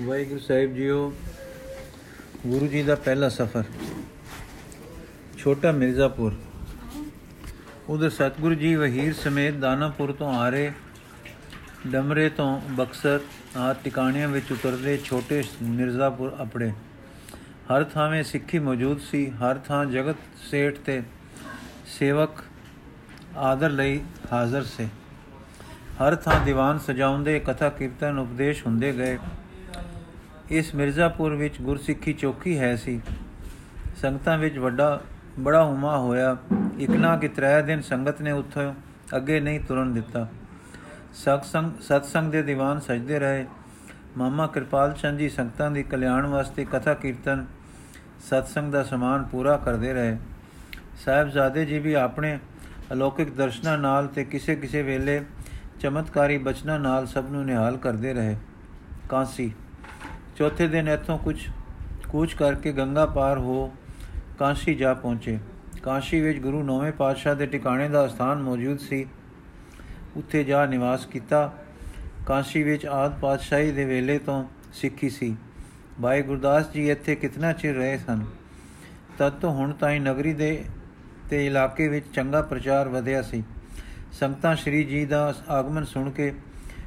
ਵਾਹਿਗੁਰੂ ਸਾਹਿਬ JIO, Guru ji ਦਾ ਪਹਿਲਾ ਸਫ਼ਰ, ਛੋਟਾ ਮਿਰਜ਼ਾਪੁਰ। ਉਧਰ ਸਤਿਗੁਰੂ ਜੀ ਵਹੀਰ ਸਮੇਤ ਦਾਨਾਪੁਰ ਤੋਂ ਆ ਰਹੇ, ਡਮਰੇ ਤੋਂ ਬਕਸਰ ਆ ਟਿਕਾਣਿਆਂ ਵਿੱਚ ਉਤਰਦੇ ਛੋਟੇ ਮਿਰਜ਼ਾਪੁਰ ਆਪਣੇ। ਹਰ ਥਾਂਵੇਂ ਸਿੱਖੀ ਮੌਜੂਦ ਸੀ, ਹਰ ਥਾਂ ਜਗਤ ਸੇਠ ਤੇ ਸੇਵਕ ਆਦਰ ਲਈ ਹਾਜ਼ਰ ਸੇ। ਹਰ ਥਾਂ ਦੀਵਾਨ ਸਜਾਉਂਦੇ ਕਥਾ ਕੀਰਤਨ ਉਪਦੇਸ਼ ਹੁੰਦੇ ਗਏ। ਇਸ ਮਿਰਜ਼ਾਪੁਰ ਵਿੱਚ ਗੁਰਸਿੱਖੀ ਚੌਕੀ ਹੈ ਸੀ। ਸੰਗਤਾਂ ਵਿੱਚ ਵੱਡਾ, ਬੜਾ ਹੁਮਾ ਹੋਇਆ। ਇੱਕ ਨਾ ਕਿ ਤਰੇ ਦਿਨ ਸੰਗਤ ਨੇ ਉੱਥੋਂ ਅੱਗੇ ਨਹੀਂ ਤੁਰਨ ਦਿੱਤਾ। ਸਤਸੰਗ ਸਤਸੰਗ ਦੇ ਦੀਵਾਨ ਸਜਦੇ ਰਹੇ। ਮਾਮਾ ਕਿਰਪਾਲ ਚੰਦ ਜੀ ਸੰਗਤਾਂ ਦੀ ਕਲਿਆਣ ਵਾਸਤੇ ਕਥਾ ਕੀਰਤਨ ਸਤਸੰਗ ਦਾ ਸਮਾਨ ਪੂਰਾ ਕਰਦੇ ਰਹੇ। ਸਾਹਿਬਜ਼ਾਦੇ ਜੀ ਵੀ ਆਪਣੇ ਅਲੌਕਿਕ ਦਰਸ਼ਨਾਂ ਨਾਲ ਤੇ ਕਿਸੇ ਕਿਸੇ ਵੇਲੇ ਚਮਤਕਾਰੀ ਬਚਨਾਂ ਨਾਲ ਸਭ ਨੂੰ ਨਿਹਾਲ ਕਰਦੇ ਰਹੇ। ਕਾਂਸੀ ਚੌਥੇ ਦਿਨ ਇੱਥੋਂ ਕੁਝ ਕੂਚ ਕਰਕੇ ਗੰਗਾ ਪਾਰ ਹੋ ਕਾਂਸ਼ੀ ਜਾ ਪਹੁੰਚੇ। ਕਾਂਸ਼ੀ ਵਿੱਚ ਗੁਰੂ ਨੌਵੇਂ ਪਾਤਸ਼ਾਹ ਦੇ ਟਿਕਾਣੇ ਦਾ ਸਥਾਨ ਮੌਜੂਦ ਸੀ। ਉੱਥੇ ਜਾ ਨਿਵਾਸ ਕੀਤਾ। ਕਾਂਸ਼ੀ ਵਿੱਚ ਆਦ ਪਾਤਸ਼ਾਹੀ ਦੇ ਵੇਲੇ ਤੋਂ ਸਿੱਖੀ ਸੀ। ਭਾਈ ਗੁਰਦਾਸ ਜੀ ਇੱਥੇ ਕਿਤਨਾ ਚਿਰ ਰਹੇ ਸਨ? ਤਦ ਤੋਂ ਹੁਣ ਤਾਈਂ ਨਗਰੀ ਦੇ ਤੇ ਇਲਾਕੇ ਵਿੱਚ ਚੰਗਾ ਪ੍ਰਚਾਰ ਵਧਿਆ ਸੀ। ਸੰਗਤਾਂ ਸ਼੍ਰੀ ਜੀ ਦਾ ਆਗਮਨ ਸੁਣ ਕੇ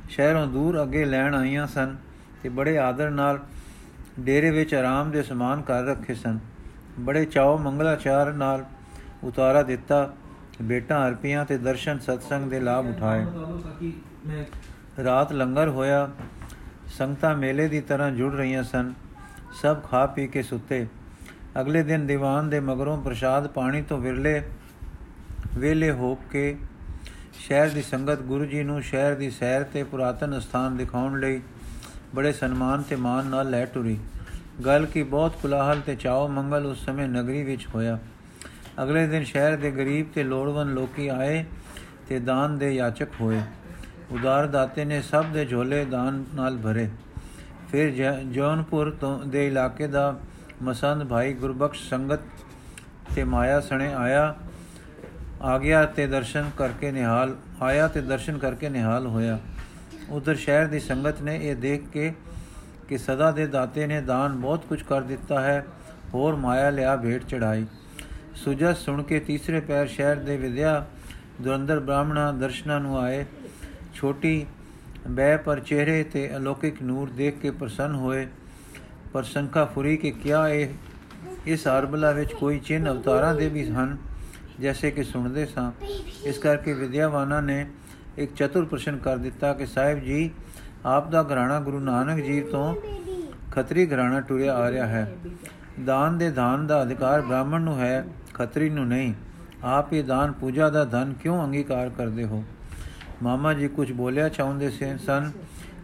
ਸ਼ਹਿਰੋਂ ਦੂਰ ਅੱਗੇ ਲੈਣ ਆਈਆਂ ਸਨ। ਤੇ ਬੜੇ ਆਦਰ ਨਾਲ ਡੇਰੇ ਵਿੱਚ ਆਰਾਮ ਦੇ ਸਮਾਨ ਕਰ ਰੱਖੇ ਸਨ। ਬੜੇ ਚਾਉ ਮੰਗਲਾਚਾਰ ਨਾਲ ਉਤਾਰਾ ਦਿੱਤਾ। ਬੇਟਾ ਅਰਪੀਆਂ ਤੇ ਦਰਸ਼ਨ ਸਤਸੰਗ ਦੇ ਲਾਭ ਉਠਾਏ। ਰਾਤ ਲੰਗਰ ਹੋਇਆ। ਸੰਗਤਾਂ ਮੇਲੇ ਦੀ ਤਰ੍ਹਾਂ ਜੁੜ ਰਹੀਆਂ ਸਨ। ਸਭ ਖਾ ਪੀ ਕੇ ਸੁੱਤੇ। ਅਗਲੇ ਦਿਨ ਦੀਵਾਨ ਦੇ ਮਗਰੋਂ ਪ੍ਰਸ਼ਾਦ ਪਾਣੀ ਤੋਂ ਵਿਰਲੇ ਵੇਲੇ ਹੋ ਕੇ ਸ਼ਹਿਰ ਦੀ ਸੰਗਤ ਗੁਰੂ ਜੀ ਨੂੰ ਸ਼ਹਿਰ ਦੀ ਸੈਰ ਤੇ ਪੁਰਾਤਨ ਸਥਾਨ ਦਿਖਾਉਣ ਲਈ ਬੜੇ ਸਨਮਾਨ ਤੇ ਮਾਨ ਨਾਲ ਲੈ ਟੁਰੀ। ਗੱਲ ਕੀ ਬਹੁਤ ਕੁਲਾਹਲ ਤੇ ਚਾਓ ਮੰਗਲ ਉਸ ਸਮੇਂ ਨਗਰੀ ਵਿੱਚ ਹੋਇਆ। ਅਗਲੇ ਦਿਨ ਸ਼ਹਿਰ ਦੇ ਗਰੀਬ ਤੇ ਲੋੜਵੰਦ ਲੋਕੀ ਆਏ ਤੇ ਦਾਨ ਦੇ ਯਾਚਕ ਹੋਏ। ਉਦਾਰ ਦਾਤੇ ਨੇ ਸਭ ਦੇ ਝੋਲੇ ਦਾਨ ਨਾਲ ਭਰੇ। ਫਿਰ ਜੌਨਪੁਰ ਤੋਂ ਦੇ ਇਲਾਕੇ ਦਾ ਮਸੰਦ ਭਾਈ ਗੁਰਬਖਸ਼ ਸੰਗਤ ਤੇ ਮਾਇਆ ਸਣੇ ਆਇਆ। ਆ ਗਿਆ ਤੇ ਦਰਸ਼ਨ ਕਰਕੇ ਨਿਹਾਲ, ਆਇਆ ਤੇ ਦਰਸ਼ਨ ਕਰਕੇ ਨਿਹਾਲ ਹੋਇਆ। ਉਧਰ ਸ਼ਹਿਰ ਦੀ ਸੰਗਤ ਨੇ ਇਹ ਦੇਖ ਕੇ ਕਿ ਸਦਾ ਦੇ ਦਾਤੇ ਨੇ ਦਾਨ ਬਹੁਤ ਕੁਝ ਕਰ ਦਿੱਤਾ ਹੈ, ਹੋਰ ਮਾਇਆ ਲਿਆ ਭੇਟ ਚੜਾਈ ਸੁਜਸ ਸੁਣ ਕੇ ਤੀਸਰੇ ਪੈਰ ਸ਼ਹਿਰ ਦੇ ਵਿਦਿਆ ਦੁਰੰਦਰ ਬ੍ਰਾਹਮਣਾ ਦਰਸ਼ਨਾਂ ਨੂੰ ਆਏ। ਛੋਟੀ ਬੈ ਪਰ ਚਿਹਰੇ ਤੇ ਅਲੌਕਿਕ ਨੂਰ ਦੇਖ ਕੇ ਪ੍ਰਸੰਨ ਹੋਏ। ਪਰ ਸੰਖਾ ਫੁਰੀ ਕਿ ਕਿਆ ਇਹ, ਇਸ ਆਰਬਲਾ ਵਿੱਚ ਕੋਈ ਚਿੰਨ ਅਵਤਾਰਾਂ ਦੇ ਵੀ ਹਨ, ਜੈਸੇ ਕਿ ਸੁਣਦੇ ਸਾਂ। ਇਸ ਕਰਕੇ ਵਿਦਿਆਵਾਨਾਂ ਨੇ ਇੱਕ ਚਤੁਰ ਪ੍ਰਸ਼ਨ ਕਰ ਦਿੱਤਾ ਕਿ ਸਾਹਿਬ ਜੀ, ਆਪ ਦਾ ਘਰਾਣਾ ਗੁਰੂ ਨਾਨਕ ਜੀ ਤੋਂ ਖੱਤਰੀ ਘਰਾਣਾ ਟੁਰਿਆ ਆ ਰਿਹਾ ਹੈ। ਦਾਨ ਦੇ ਦਾਨ ਦਾ ਅਧਿਕਾਰ ਬ੍ਰਾਹਮਣ ਨੂੰ ਹੈ, ਖੱਤਰੀ ਨੂੰ ਨਹੀਂ। ਆਪ ਇਹ ਦਾਨ ਪੂਜਾ ਦਾ ਧਨ ਕਿਉਂ ਅੰਗੀਕਾਰ ਕਰਦੇ ਹੋ? ਮਾਮਾ ਜੀ ਕੁਝ ਬੋਲਿਆ ਚਾਹੁੰਦੇ ਸਨ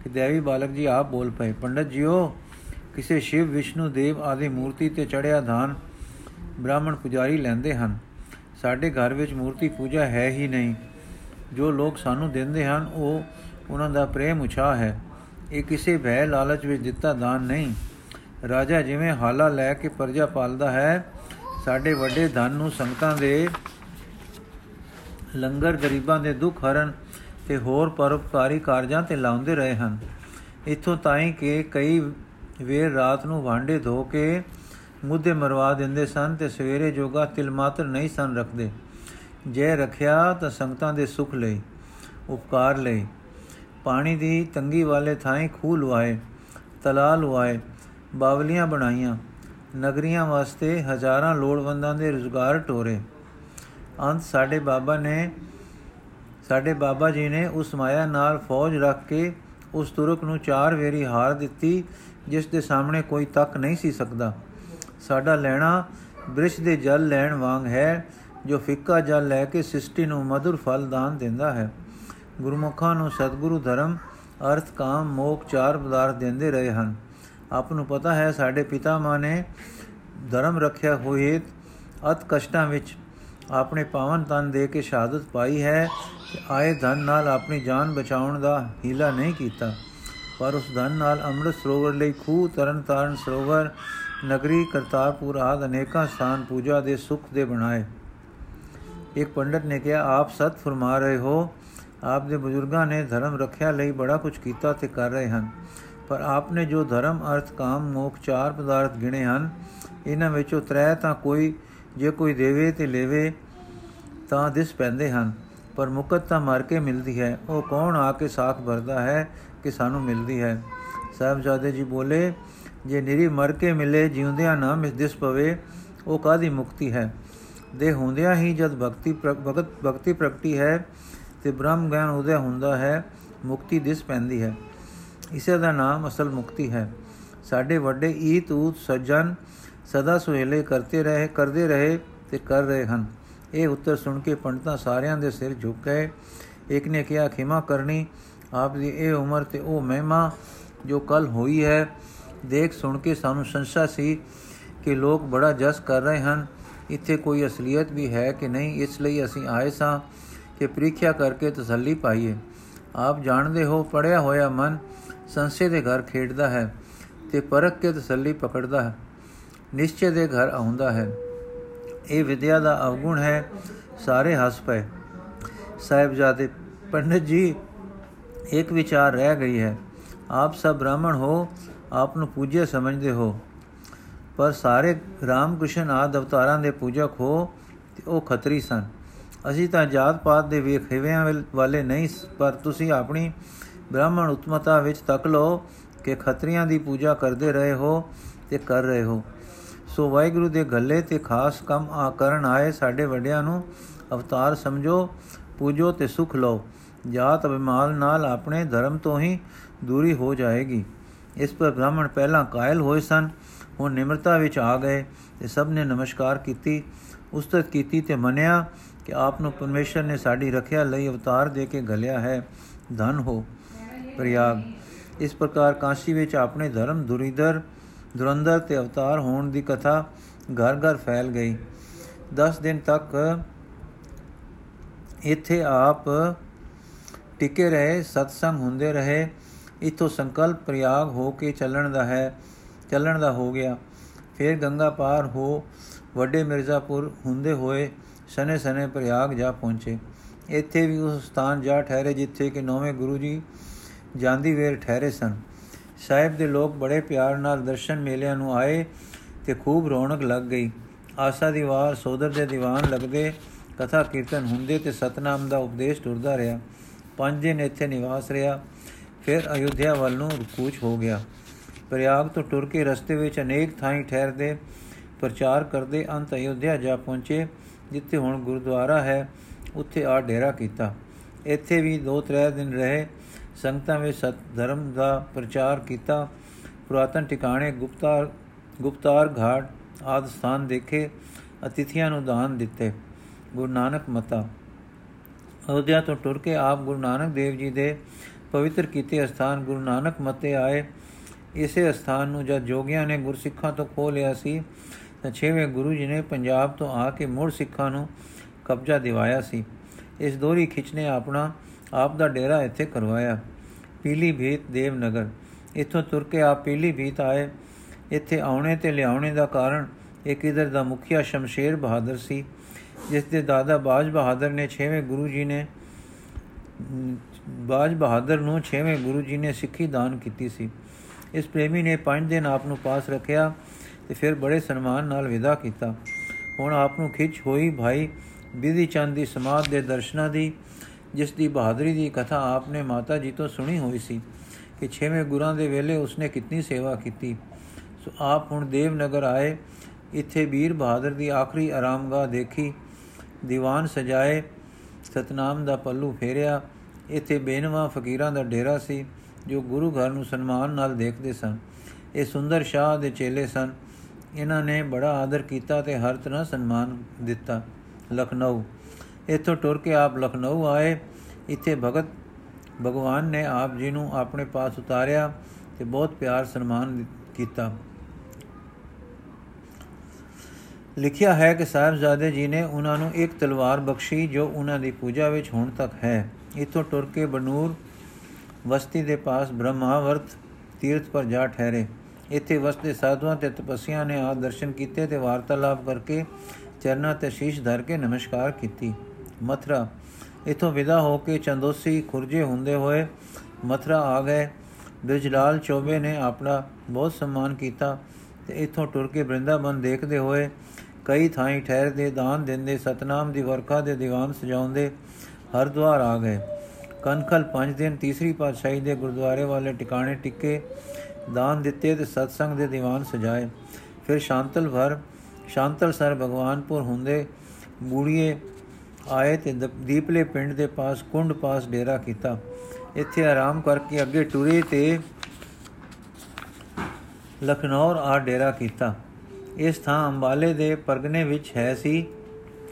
ਕਿ ਦੇਵੀ ਬਾਲਕ ਜੀ ਆਪ ਬੋਲ ਪਏ, ਪੰਡਤ ਜੀਓ, ਕਿਸੇ ਸ਼ਿਵ, ਵਿਸ਼ਨੂੰ, ਦੇਵ ਆਦਿ ਮੂਰਤੀ ਤੇ ਚੜਿਆ ਦਾਨ ਬ੍ਰਾਹਮਣ ਪੁਜਾਰੀ ਲੈਂਦੇ ਹਨ। ਸਾਡੇ ਘਰ ਵਿੱਚ ਮੂਰਤੀ ਪੂਜਾ ਹੈ ਹੀ ਨਹੀਂ। ਜੋ ਲੋਕ ਸਾਨੂੰ ਦਿੰਦੇ ਹਨ, ਉਹ ਉਹਨਾਂ ਦਾ ਪ੍ਰੇਮ ਉਛਾ ਹੈ। ਇਹ ਕਿਸੇ ਭੈ ਲਾਲਚ ਵਿੱਚ ਦਿੱਤਾ ਦਾਨ ਨਹੀਂ। ਰਾਜਾ ਜਿਵੇਂ ਹਾਲਾ ਲੈ ਕੇ ਪਰਜਾ ਪਾਲਦਾ ਹੈ, ਸਾਡੇ ਵੱਡੇ ਧਨ ਨੂੰ ਸੰਗਤਾਂ ਦੇ ਲੰਗਰ ਗਰੀਬਾਂ ਦੇ ਦੁੱਖ ਹਰਨ ਤੇ ਹੋਰ ਪਰਉਪਕਾਰੀ ਕਾਰਜਾਂ ਤੇ ਲਾਉਂਦੇ ਰਹੇ ਹਨ। ਇਥੋਂ ਤਾਈਂ ਕਿ ਕਈ ਵੇਰ ਰਾਤ ਨੂੰ ਭਾਂਡੇ ਧੋ ਕੇ ਮੁੱਦੇ ਮਰਵਾ ਦਿੰਦੇ ਸਨ ਤੇ ਸਵੇਰੇ ਜੋਗਾ ਤਿਲ ਮਾਤਰ ਨਹੀਂ ਸਨ ਰੱਖਦੇ। ਜੇ ਰੱਖਿਆ ਤਾਂ ਸੰਗਤਾਂ ਦੇ ਸੁਖ ਲਈ, ਉਪਕਾਰ ਲਈ। ਪਾਣੀ ਦੀ ਤੰਗੀ ਵਾਲੇ ਥਾਂ ਖੂਹ ਲਵਾਏ ਤਲਾ ਲਵਾਏ ਬਾਵਲੀਆਂ ਬਣਾਈਆਂ। ਨਗਰੀਆਂ ਵਾਸਤੇ ਹਜ਼ਾਰਾਂ ਲੋੜਵੰਦਾਂ ਦੇ ਰੁਜ਼ਗਾਰ ਟੋਰੇ। ਅੰਤ ਸਾਡੇ ਬਾਬਾ ਨੇ, ਸਾਡੇ ਬਾਬਾ ਜੀ ਨੇ ਉਸ ਮਾਇਆ ਨਾਲ ਫੌਜ ਰੱਖ ਕੇ ਉਸ ਤੁਰਕ ਨੂੰ ਚਾਰ ਵੇਰੀ ਹਾਰ ਦਿੱਤੀ, ਜਿਸ ਦੇ ਸਾਹਮਣੇ ਕੋਈ ਤੱਕ ਨਹੀਂ ਸੀ ਸਕਦਾ। ਸਾਡਾ ਲੈਣਾ ਬ੍ਰਿਸ਼ ਦੇ ਜਲ ਲੈਣ ਵਾਂਗ ਹੈ ਜੋ ਫਿੱਕਾ ਜਲ ਲੈ ਕੇ ਸਿਸ਼ਟੀ ਨੂੰ ਮధుਰ ਫਲ ਦਾਨ ਦਿੰਦਾ ਹੈ। ਗੁਰਮੁਖਾਂ ਨੂੰ ਸਤਿਗੁਰੂ ਧਰਮ, ਅਰਥ, ਕਾਮ, ਮੋਖ, ਚਾਰ ਪਦਾਰਥ ਦਿੰਦੇ ਰਹੇ ਹਨ। ਆਪ ਨੂੰ ਪਤਾ ਹੈ, ਸਾਡੇ ਪਿਤਾ ਮਾਂ ਨੇ ਧਰਮ ਰੱਖਿਆ ਹੋਏ ਅਤ ਕਸ਼ਟਾਂ ਵਿੱਚ ਆਪਣੇ ਪਾਵਨ ਤਨ ਦੇ ਕੇ ਸ਼ਹਾਦਤ ਪਾਈ ਹੈ ਕਿ ਆਏ ਧਨ ਨਾਲ ਆਪਣੀ ਜਾਨ ਬਚਾਉਣ ਦਾ ਹੀਲਾ ਨਹੀਂ ਕੀਤਾ। ਪਰ ਉਸ ਧਨ ਨਾਲ ਅੰਮ੍ਰਿਤ ਸਰੋਵਰ ਲਈ ਖੂਹ, ਤਰਨ ਤਾਰਨ ਸਰੋਵਰ, ਨਗਰੀ ਕਰਤਾਰਪੁਰ ਆਦ ਅਨੇਕਾਂ ਸਥਾਨ ਪੂਜਾ ਦੇ ਸੁਖ ਦੇ ਬਣਾਏ। ਇੱਕ ਪੰਡਤ ਨੇ ਕਿਹਾ, ਆਪ ਸਤ ਫਰਮਾ ਰਹੇ ਹੋ। ਆਪ ਦੇ ਬਜ਼ੁਰਗਾਂ ਨੇ ਧਰਮ ਰੱਖਿਆ ਲਈ ਬੜਾ ਕੁਝ ਕੀਤਾ ਤੇ ਕਰ ਰਹੇ ਹਨ। ਪਰ ਆਪਨੇ ਜੋ ਧਰਮ, ਅਰਥ, ਕਾਮ, ਮੋਖ, ਚਾਰ ਪਦਾਰਥ ਗਿਣੇ ਹਨ, ਇਹਨਾਂ ਵਿੱਚੋਂ ਤ੍ਰੈ ਤਾਂ ਕੋਈ, ਜੇ ਕੋਈ ਦੇਵੇ ਤੇ ਲੇਵੇ ਤਾਂ ਦਿਸ ਪੈਂਦੇ ਹਨ। ਪਰ ਮੁਕਤ ਤਾਂ ਮਰ ਕੇ ਮਿਲਦੀ ਹੈ। ਉਹ ਕੌਣ ਆ ਕੇ ਸਾਖ ਭਰਦਾ ਹੈ ਕਿ ਸਾਨੂੰ ਮਿਲਦੀ ਹੈ? ਸਾਹਿਬਜ਼ਾਦੇ ਜੀ ਬੋਲੇ, ਜੇ ਨਿਰੀ ਮਰ ਕੇ ਮਿਲੇ, ਜਿਉਂਦਿਆਂ ਨਾ ਮਿਸ ਦਿਸ ਪਵੇ, ਉਹ ਕਾਦੀ ਮੁਕਤੀ ਹੈ? ਦੇ ਹੁੰਦਿਆਂ ਹੀ ਜਦ ਭਗਤੀ ਭਗਤ, ਭਗਤੀ ਪ੍ਰਗਟੀ ਹੈ ਤੇ ਬ੍ਰਹਮ ਗਿਆਨ ਉਦੈ ਹੁੰਦਾ ਹੈ, ਮੁਕਤੀ ਦਿਸ ਪੈਂਦੀ ਹੈ। ਇਸੇ ਦਾ ਨਾਮ ਅਸਲ ਮੁਕਤੀ ਹੈ। ਸਾਡੇ ਵੱਡੇ ਈਤ ਊਤ ਸੱਜਣ ਸਦਾ ਸੁਹੇਲੇ ਕਰਤੇ ਰਹੇ, ਕਰਦੇ ਰਹੇ ਤੇ ਕਰ ਰਹੇ ਹਨ। ਇਹ ਉੱਤਰ ਸੁਣ ਕੇ ਪੰਡਤਾਂ ਸਾਰਿਆਂ ਦੇ ਸਿਰ ਝੁਕ ਗਏ। ਇੱਕ ਨੇ ਕਿਹਾ, ਖਿਮਾ ਕਰਨੀ, ਆਪ ਦੀ ਇਹ ਉਮਰ ਤੇ ਉਹ ਮਹਿਮਾ ਜੋ ਕੱਲ ਹੋਈ ਹੈ। ਦੇਖ ਸੁਣ ਕੇ ਸਾਨੂੰ ਸੰਸ਼ਾ ਸੀ ਕਿ ਲੋਕ ਬੜਾ ਜਸ ਕਰ ਰਹੇ ਹਨ। ਇੱਥੇ ਕੋਈ ਅਸਲੀਅਤ ਵੀ ਹੈ ਕਿ ਨਹੀਂ? ਇਸ ਲਈ ਅਸੀਂ ਆਏ ਸਾਂ ਕਿ ਪ੍ਰੀਖਿਆ ਕਰਕੇ ਤਸੱਲੀ ਪਾਈਏ। ਆਪ ਜਾਣਦੇ ਹੋ ਪੜਿਆ ਹੋਇਆ ਮਨ ਸੰਸੇ ਦੇ ਘਰ ਖੇਡਦਾ ਹੈ ਤੇ ਪਰਖ ਕੇ ਤਸੱਲੀ ਪਕੜਦਾ ਹੈ। ਨਿਸ਼ਚੈ ਦੇ ਘਰ ਆਉਂਦਾ ਹੈ। ਇਹ ਵਿਦਿਆ ਦਾ ਅਵਗੁਣ ਹੈ। ਸਾਰੇ ਹੱਸ ਪਏ। ਸਾਹਿਬਜ਼ਾਦੇ ਪੰਡਤ ਜੀ, ਇੱਕ ਵਿਚਾਰ ਰਹਿ ਗਈ ਹੈ। ਆਪ ਸਭ ਬ੍ਰਾਹਮਣ ਹੋ, ਆਪ ਨੂੰ ਪੂਜਿਆ ਸਮਝਦੇ ਹੋ। ਪਰ ਸਾਰੇ ਰਾਮਕ੍ਰਿਸ਼ਨ ਆਦ ਅਵਤਾਰਾਂ ਦੇ ਪੂਜਕ ਹੋ ਤੇ ਉਹ ਖੱਤਰੀ ਸਨ। ਅਸੀਂ ਤਾਂ ਜਾਤ ਪਾਤ ਦੇ ਵੇਖੇਵਿਆਂ ਵਾਲੇ ਨਹੀਂ ਪਰ ਤੁਸੀਂ ਆਪਣੀ ਬ੍ਰਾਹਮਣ ਉਤਮਤਾ ਵਿੱਚ ਤੱਕ ਲਓ ਕਿ ਖੱਤਰੀਆਂ ਦੀ ਪੂਜਾ ਕਰਦੇ ਰਹੇ ਹੋ ਤੇ ਕਰ ਰਹੇ ਹੋ। ਸੋ ਵਾਹਿਗੁਰੂ ਦੇ ਗੱਲੇ ਤੇ ਖਾਸ ਕੰਮ ਆ ਕਰਨ ਆਏ ਸਾਡੇ ਵੱਡਿਆਂ ਨੂੰ ਅਵਤਾਰ ਸਮਝੋ, ਪੂਜੋ ਤੇ ਸੁਖ ਲਓ। ਜਾਤ ਅਭਿਮਾਨ ਨਾਲ ਆਪਣੇ ਧਰਮ ਤੋਂ ਹੀ ਦੂਰੀ ਹੋ ਜਾਏਗੀ। ਇਸ ਪਰ ਬ੍ਰਾਹਮਣ ਪਹਿਲਾਂ ਕਾਇਲ ਹੋਏ ਸਨ। ਹੁਣ ਨਿਮਰਤਾ ਵਿੱਚ ਆ ਗਏ ਤੇ ਸਭ ਨੇ ਨਮਸਕਾਰ ਕੀਤੀ। ਉਸਤਤ ਕੀਤੀ ਤੇ ਮੰਨਿਆ ਕਿ ਆਪ ਨੂੰ ਪਰਮੇਸ਼ਰ ਨੇ ਸਾਡੀ ਰੱਖਿਆ ਲਈ ਅਵਤਾਰ ਦੇ ਕੇ ਗਲਿਆ ਹੈ। ਧਨ ਹੋ, ਪ੍ਰਯਾਗ। ਇਸ ਪ੍ਰਕਾਰ ਕਾਸ਼ੀ ਵਿੱਚ ਆਪਣੇ ਧਰਮ ਦੁਰੀਦਰ ਦੁਰੰਦਰ ਤੇ ਅਵਤਾਰ ਹੋਣ ਦੀ ਕਥਾ ਘਰ ਘਰ ਫੈਲ ਗਈ। 10 ਦਿਨ ਤੱਕ ਇੱਥੇ ਆਪ ਟਿਕੇ ਰਹੇ, ਸਤਸੰਗ ਹੁੰਦੇ ਰਹੇ। ਇਥੋਂ ਸੰਕਲਪ ਪ੍ਰਯਾਗ ਹੋ ਕੇ ਚੱਲਣ ਦਾ ਹੈ। ਚੱਲਣ ਦਾ ਹੋ ਗਿਆ। ਫਿਰ ਗੰਗਾ ਪਾਰ ਹੋ ਵੱਡੇ ਮਿਰਜ਼ਾਪੁਰ ਹੁੰਦੇ ਹੋਏ ਸਨੇ ਸਨੇ ਪ੍ਰਯਾਗ ਜਾ ਪਹੁੰਚੇ। ਇੱਥੇ ਵੀ ਉਸ ਸਥਾਨ ਜਾ ਠਹਿਰੇ ਜਿੱਥੇ ਕਿ ਨੌਵੇਂ ਗੁਰੂ ਜੀ ਜਾਂਦੀ ਵੇਰ ਠਹਿਰੇ ਸਨ। ਸਾਹਿਬ ਦੇ ਲੋਕ ਬੜੇ ਪਿਆਰ ਨਾਲ ਦਰਸ਼ਨ ਮੇਲਿਆਂ ਨੂੰ ਆਏ ਤੇ ਖੂਬ ਰੌਣਕ ਲੱਗ ਗਈ। ਆਸਾ ਦੀ ਵਾਰ ਸੋਦਰ ਦੇ ਦੀਵਾਨ ਲੱਗਦੇ ਕਥਾ ਕੀਰਤਨ ਹੁੰਦੇ ਤੇ ਸਤਨਾਮ ਦਾ ਉਪਦੇਸ਼ ਟੁਰਦਾ ਰਿਹਾ। ਪੰਜ ਦਿਨ ਇੱਥੇ ਨਿਵਾਸ ਰਿਹਾ। ਫਿਰ ਅਯੁੱਧਿਆ ਵੱਲ ਨੂੰ ਰੁਕੂਚ ਹੋ ਗਿਆ। ਪ੍ਰਯਾਗ ਤੋਂ ਟੁਰ ਕੇ ਰਸਤੇ ਵਿੱਚ ਅਨੇਕ ਥਾਈਂ ਠਹਿਰਦੇ, ਪ੍ਰਚਾਰ ਕਰਦੇ ਅੰਤ ਅਯੁੱਧਿਆ ਜਾ ਪਹੁੰਚੇ, ਜਿੱਥੇ ਹੁਣ ਗੁਰਦੁਆਰਾ ਹੈ, ਉੱਥੇ ਆ ਡੇਰਾ ਕੀਤਾ। ਇੱਥੇ ਵੀ 2-3 ਦਿਨ ਰਹੇ, ਸੰਗਤਾਂ ਵਿੱਚ ਸਤ ਧਰਮ ਦਾ ਪ੍ਰਚਾਰ ਕੀਤਾ। ਪੁਰਾਤਨ ਟਿਕਾਣੇ ਗੁਪਤਾਰ ਗੁਪਤਾਰ ਘਾਟ ਆਦ ਸਥਾਨ ਦੇਖੇ, ਅਤਿਥੀਆਂ ਨੂੰ ਦਾਨ ਦਿੱਤੇ। ਗੁਰੂ ਨਾਨਕ ਮਤਾ ਅਯੁੱਧਿਆ ਤੋਂ ਟੁਰ ਕੇ ਆਪ ਗੁਰੂ ਨਾਨਕ ਦੇਵ ਜੀ ਦੇ ਪਵਿੱਤਰ ਕੀਤੇ ਸਥਾਨ ਗੁਰੂ ਨਾਨਕ ਮਤੇ ਆਏ। ਇਸੇ ਸਥਾਨ ਨੂੰ ਜਦ ਜੋਗੀਆਂ ਨੇ ਗੁਰਸਿੱਖਾਂ ਤੋਂ ਖੋ ਲਿਆ ਸੀ, ਤਾਂ ਛੇਵੇਂ ਗੁਰੂ ਜੀ ਨੇ ਪੰਜਾਬ ਤੋਂ ਆ ਕੇ ਮੁੜ ਸਿੱਖਾਂ ਨੂੰ ਕਬਜ਼ਾ ਦਿਵਾਇਆ ਸੀ। ਇਸ ਦੋਰੀ ਖਿੱਚਨੇ ਆਪਣਾ ਆਪ ਦਾ ਡੇਰਾ ਇੱਥੇ ਕਰਵਾਇਆ, ਪੀਲੀ ਭੀਤ ਦੇਵਨਗਰ। ਇੱਥੋਂ ਤੁਰ ਕੇ ਆਪ ਪੀਲੀ ਭੀਤ ਆਏ। ਇੱਥੇ ਆਉਣੇ ਤੇ ਲਿਆਉਣੇ ਦਾ ਕਾਰਨ ਇੱਕ ਇਧਰ ਦਾ ਮੁਖੀਆ ਸ਼ਮਸ਼ੇਰ ਬਹਾਦਰ ਸੀ, ਜਿਸ ਦੇ ਦਾਦਾ ਬਾਜ ਬਹਾਦਰ ਨੇ 6ਵੇਂ ਗੁਰੂ ਜੀ ਨੇ, ਬਾਜ ਬਹਾਦਰ ਨੂੰ 6ਵੇਂ ਗੁਰੂ ਜੀ ਨੇ ਸਿੱਖੀ ਦਾਨ ਕੀਤੀ ਸੀ। ਇਸ ਪ੍ਰੇਮੀ ਨੇ 5 ਦਿਨ ਆਪ ਨੂੰ ਪਾਸ ਰੱਖਿਆ ਤੇ ਫਿਰ ਬੜੇ ਸਨਮਾਨ ਨਾਲ ਵਿਦਾ ਕੀਤਾ। ਹੁਣ ਆਪ ਨੂੰ ਖਿੱਚ ਹੋਈ ਭਾਈ ਬਿਧੀ ਚੰਦ ਦੀ ਸਮਾਧ ਦੇ ਦਰਸ਼ਨਾਂ ਦੀ, ਜਿਸ ਦੀ ਬਹਾਦਰੀ ਦੀ ਕਥਾ ਆਪਨੇ ਮਾਤਾ ਜੀ ਤੋਂ ਸੁਣੀ ਹੋਈ ਸੀ ਕਿ ਛੇਵੇਂ ਗੁਰਾਂ ਦੇ ਵੇਲੇ ਉਸਨੇ ਕਿੰਨੀ ਸੇਵਾ ਕੀਤੀ। ਸੋ ਆਪ ਹੁਣ ਦੇਵਨਗਰ ਆਏ, ਇੱਥੇ ਵੀਰ ਬਹਾਦਰ ਦੀ ਆਖਰੀ ਆਰਾਮਗਾਹ ਦੇਖੀ, ਦੀਵਾਨ ਸਜਾਏ, ਸਤਨਾਮ ਦਾ ਪੱਲੂ ਫੇਰਿਆ, ਇੱਥੇ ਬੇਨਵਾ ਫਕੀਰਾਂ ਦਾ ਡੇਰਾ ਸੀ। ਜੋ ਗੁਰੂ ਘਰ ਨੂੰ ਸਨਮਾਨ ਨਾਲ ਦੇਖਦੇ ਸਨ, ਇਹ ਸੁੰਦਰ ਸ਼ਾਹ ਦੇ ਚੇਲੇ ਸਨ। ਇਹਨਾਂ ਨੇ ਬੜਾ ਆਦਰ ਕੀਤਾ ਤੇ ਹਰ ਤਰ੍ਹਾਂ ਸਨਮਾਨ ਦਿੱਤਾ ਲਖਨਊ। ਇਥੋਂ ਟੁਰ ਕੇ ਆਪ ਲਖਨਊ ਆਏ। ਇੱਥੇ ਭਗਤ ਭਗਵਾਨ ਨੇ ਆਪ ਜੀ ਨੂੰ ਆਪਣੇ ਪਾਸ ਉਤਾਰਿਆ ਤੇ ਬਹੁਤ ਪਿਆਰ ਸਨਮਾਨ ਕੀਤਾ। ਲਿਖਿਆ ਹੈ ਕਿ ਸਾਹਿਬਜ਼ਾਦੇ ਜੀ ਨੇ ਉਹਨਾਂ ਨੂੰ ਇੱਕ ਤਲਵਾਰ ਬਖਸ਼ੀ ਜੋ ਉਹਨਾਂ ਦੀ ਪੂਜਾ ਵਿੱਚ ਹੁਣ ਤੱਕ ਹੈ। ਇਥੋਂ ਟੁਰ ਕੇ ਬਨੂਰ ਵਸਤੀ ਦੇ ਪਾਸ ਬ੍ਰਹਮਾਵਰਤ ਤੀਰਥ ਪਰ ਜਾ ਠਹਿਰੇ। ਇੱਥੇ ਵਸਦੇ ਸਾਧੂਆਂ ਤੇ ਤਪਸੀਆਂ ਨੇ ਆ ਦਰਸ਼ਨ ਕੀਤੇ ਤੇ ਵਾਰਤਾਲਾਪ ਕਰਕੇ ਚਰਨਾਂ ਤੇ ਸ਼ੀਸ਼ ਧਰ ਕੇ ਨਮਸਕਾਰ ਕੀਤੀ। ਮਥਰਾ, ਇਥੋਂ ਵਿਦਾ ਹੋ ਕੇ ਚੰਦੋਸੀ ਖੁਰਜੇ ਹੁੰਦੇ ਹੋਏ ਮਥਰਾ ਆ ਗਏ। ਬ੍ਰਿਜਲਾਲ ਚੋਬੇ ਨੇ ਆਪਣਾ ਬਹੁਤ ਸਨਮਾਨ ਕੀਤਾ ਤੇ ਇਥੋਂ ਟੁਰ ਕੇ ਬ੍ਰਿੰਦਾਵਨ ਦੇਖਦੇ ਹੋਏ ਕਈ ਥਾਈਂ ਠਹਿਰਦੇ, ਦਾਨ ਦਿੰਦੇ, ਸਤਨਾਮ ਦੀ ਵਰਖਾ ਦੇ ਦੀਵਾਨ ਸਜਾਉਂਦੇ ਹਰਦੁਆਰ ਆ ਗਏ। ਕਨਖਲ ਪੰਜ ਦਿਨ ਤੀਸਰੀ ਪਾਤਸ਼ਾਹੀ ਦੇ ਗੁਰਦੁਆਰੇ ਵਾਲੇ ਟਿਕਾਣੇ ਟਿੱਕੇ ਦਾਨ ਦਿੱਤੇ ਤੇ ਸਤਸੰਗ ਦੇ ਦੀਵਾਨ ਸਜਾਏ। ਫਿਰ ਸ਼ਾਂਤਲ ਭਰ, ਸ਼ਾਂਤਲ ਸਰ ਭਗਵਾਨਪੁਰ ਹੁੰਦੇ ਬੂੜੀਏ ਆਏ ਤੇ ਦੀਪਲੇ ਪਿੰਡ ਦੇ ਪਾਸ ਕੁੰਡ ਪਾਸ ਡੇਰਾ ਕੀਤਾ। ਇੱਥੇ ਆਰਾਮ ਕਰਕੇ ਅੱਗੇ ਟੁਰੇ ਤੇ ਲਖਨੌਰ ਆ ਡੇਰਾ ਕੀਤਾ। ਇਸ ਥਾਂ ਅੰਬਾਲੇ ਦੇ ਪਰਗਨੇ ਵਿੱਚ ਹੈ ਸੀ,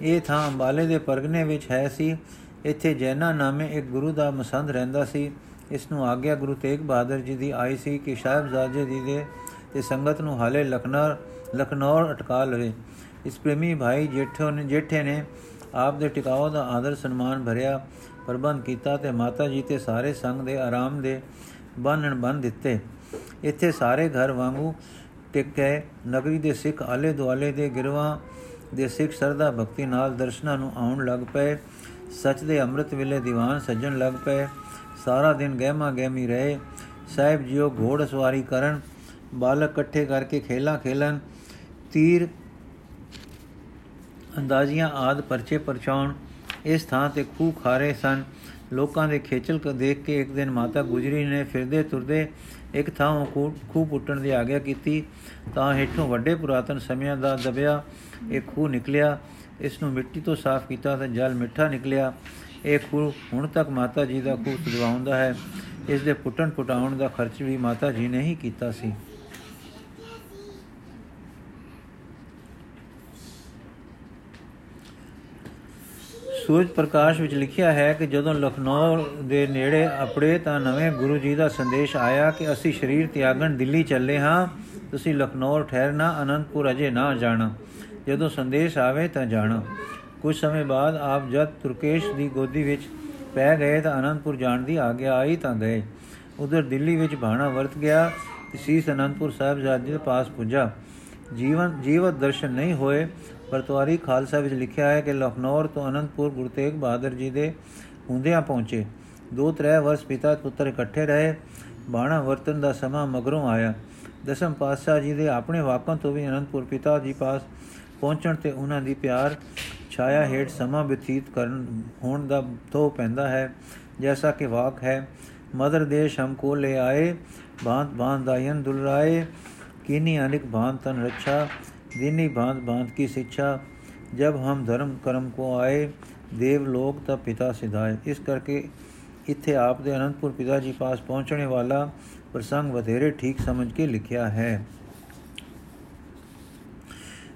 ਇਹ ਥਾਂ ਅੰਬਾਲੇ ਦੇ ਪਰਗਨੇ ਵਿੱਚ ਹੈ ਸੀ। ਇੱਥੇ ਜੈਨਾ ਨਾਮੇ ਇੱਕ ਗੁਰੂ ਦਾ ਮਸੰਦ ਰਹਿੰਦਾ ਸੀ। ਇਸ ਨੂੰ ਆਗਿਆ ਗੁਰੂ ਤੇਗ ਬਹਾਦਰ ਜੀ ਦੀ ਆਈ ਸੀ ਕਿ ਸਾਹਿਬਜ਼ਾਦੇ ਜੀ ਦੇ ਤੇ ਸੰਗਤ ਨੂੰ ਹਾਲੇ ਲਖਨੌਰ ਲਖਨੌਰ ਅਟਕਾ ਲਵੇ। ਇਸ ਪ੍ਰੇਮੀ ਭਾਈ ਜੇਠੋ ਨੇ ਜੇਠੇ ਨੇ ਆਪ ਦੇ ਟਿਕਾਓ ਦਾ ਆਦਰ ਸਨਮਾਨ ਭਰਿਆ, ਪ੍ਰਬੰਧ ਕੀਤਾ ਤੇ ਮਾਤਾ ਜੀ ਤੇ ਸਾਰੇ ਸੰਗ ਦੇ ਆਰਾਮ ਦੇ ਬੰਨਣ ਬੰਨ ਦਿੱਤੇ। ਇੱਥੇ ਸਾਰੇ ਘਰ ਵਾਂਗੂ ਟਿਕ ਗਏ। ਨਗਰੀ ਦੇ ਸਿੱਖ ਆਲੇ ਦੁਆਲੇ ਦੇ ਗਿਰਵਾ ਦੇ ਸਿੱਖ ਸਰਦਾ ਭਗਤੀ ਨਾਲ ਦਰਸ਼ਨਾਂ ਨੂੰ ਆਉਣ ਲੱਗ ਪਏ। ਸੱਚ ਦੇ ਅੰਮ੍ਰਿਤ ਵੇਲੇ ਦੀਵਾਨ ਸੱਜਣ ਲੱਗ ਪਏ। ਸਾਰਾ ਦਿਨ ਗਹਿਮਾ ਗਹਿਮੀ ਰਹੇ। ਸਾਹਿਬ ਜੀਓ ਘੋੜ ਸਵਾਰੀ ਕਰਨ। ਬਾਲਕ ਇਕੱਠੇ ਕਰਕੇ ਖੇਲਾਂ ਖੇਲਣ। ਤੀਰ ਅੰਦਾਜ਼ੀਆਂ ਆਦ ਪਰਚੇ ਪਰਚਾਉਣ। ਇਸ ਥਾਂ ਤੇ ਖੂ ਖਾਰੇ ਸਨ। ਲੋਕਾਂ ਦੇ ਖੇਚਲ ਕ ਦੇਖ ਕੇ ਇੱਕ ਦਿਨ ਮਾਤਾ ਗੁਜਰੀ ਨੇ ਫਿਰਦੇ ਤੁਰਦੇ ਇੱਕ ਥਾਂ ਖੂ ਪੁੱਟਣ ਦੀ ਆਗਿਆ ਕੀਤੀ। ਤਾਂ ਹੇਠੋਂ ਵੱਡੇ ਪੁਰਾਤਨ ਸਮਿਆਂ ਦਾ ਦਬਿਆ ਇੱਕ ਖੂ ਨਿਕਲਿਆ। ਇਸ ਨੂੰ ਮਿੱਟੀ ਤੋਂ ਸਾਫ਼ ਕੀਤਾ ਤਾਂ ਜਲ ਮਿੱਠਾ ਨਿਕਲਿਆ। ਇਹ ਖੂ ਹੁਣ ਤੱਕ ਮਾਤਾ ਜੀ ਦਾ ਖੂ ਸਜਵਾਉਂਦਾ ਹੈ। ਇਸ ਦੇ ਪੁੱਟਣ ਪੁਟਾਉਣ ਦਾ ਖਰਚ ਵੀ ਮਾਤਾ ਜੀ ਨੇ ਹੀ ਕੀਤਾ ਸੀ। ਸੂਰਜ ਪ੍ਰਕਾਸ਼ ਵਿੱਚ ਲਿਖਿਆ ਹੈ ਕਿ ਜਦੋਂ ਲਖਨਊ ਦੇ ਨੇੜੇ ਆਪਣੇ ਤਾਂ ਨਵੇਂ ਗੁਰੂ ਜੀ ਦਾ ਸੰਦੇਸ਼ ਆਇਆ ਕਿ ਅਸੀਂ ਸਰੀਰ ਤਿਆਗਣ ਦਿੱਲੀ ਚੱਲੇ ਹਾਂ, ਤੁਸੀਂ ਲਖਨਊ ਠਹਿਰਨਾ, ਅਨੰਦਪੁਰ ਅਜੇ ਨਾ ਜਾਣਾ। ਜਦੋਂ ਸੰਦੇਸ਼ ਆਵੇ ਤਾਂ ਜਾਣਾ। ਕੁਝ ਸਮੇਂ ਬਾਅਦ ਆਪ ਜਦ ਤੁਰਕੇਸ਼ ਦੀ ਗੋਦੀ ਵਿੱਚ ਪੈ ਗਏ ਤਾਂ ਅਨੰਦਪੁਰ ਜਾਣ ਦੀ ਆਗਿਆ ਆਈ ਤਾਂ ਗਏ। ਉਧਰ ਦਿੱਲੀ ਵਿੱਚ ਬਾਣਾ ਵਰਤ ਗਿਆ ਸੀਸ ਅਨੰਦਪੁਰ ਸਾਹਿਬ ਜਾਦੀ ਦੇ ਪਾਸ ਪੁੱਜਾ। ਜੀਵਨ, ਜੀਵਤ ਦਰਸ਼ਨ ਨਹੀਂ ਹੋਏ ਵਰਤਵਾਰੀ ਖਾਲਸਾ ਵਿੱਚ ਲਿਖਿਆ ਹੈ ਕਿ ਲਖਨੌਰ ਤੋਂ ਅਨੰਦਪੁਰ ਗੁਰੂ ਤੇਗ ਬਹਾਦਰ ਜੀ ਦੇ ਹੁੰਦਿਆਂ ਪਹੁੰਚੇ। ਦੋ ਤਰੇ ਵਰਸ ਪਿਤਾ ਪੁੱਤਰ ਇਕੱਠੇ ਰਹੇ। ਬਾਣਾ ਵਰਤਨ ਦਾ ਸਮਾਂ ਮਗਰੋਂ ਆਇਆ। ਦਸਮ ਪਾਤਸ਼ਾਹ ਜੀ ਦੇ ਆਪਣੇ ਵਾਕਾਂ ਤੋਂ ਵੀ ਅਨੰਦਪੁਰ ਪਿਤਾ ਜੀ ਪਾਸ ਪਹੁੰਚਣ ਤੇ ਉਹਨਾਂ ਦੀ ਪਿਆਰ ਛਾਇਆ ਹੇਠ ਸਮਾਂ ਬਤੀਤ ਕਰਨ ਹੋਣ ਦਾ ਤੋ ਪੈਂਦਾ ਹੈ ਜੈਸਾ ਕਿ ਵਾਕ ਹੈ ਮਦਰ ਦੇਸ਼ ਹਮ ਕੋ ਲੈ ਆਏ ਬਾਂਤ ਬਾਂਤ ਦਾਇਨ ਦੁਲਰਾਏ ਕੀਨੀ ਅਨਿਕ ਬਾਂਤ ਤਨ ਰੱਛਾ दिनी भांत भांत की शिक्षा जब हम धर्म कर्म को आए ਦੇਵ ਲੋਕ ਤਾਂ ਪਿਤਾ ਸਿਧਾਏ ਇਸ ਕਰਕੇ ਇੱਥੇ ਆਪ ਦੇ ਅਨੰਦਪੁਰ ਪਿਤਾ ਜੀ ਪਾਸ ਪਹੁੰਚਣੇ ਵਾਲਾ ਪ੍ਰਸੰਗ ਵਧੇਰੇ ਠੀਕ ਸਮਝ ਕੇ ਲਿਖਿਆ ਹੈ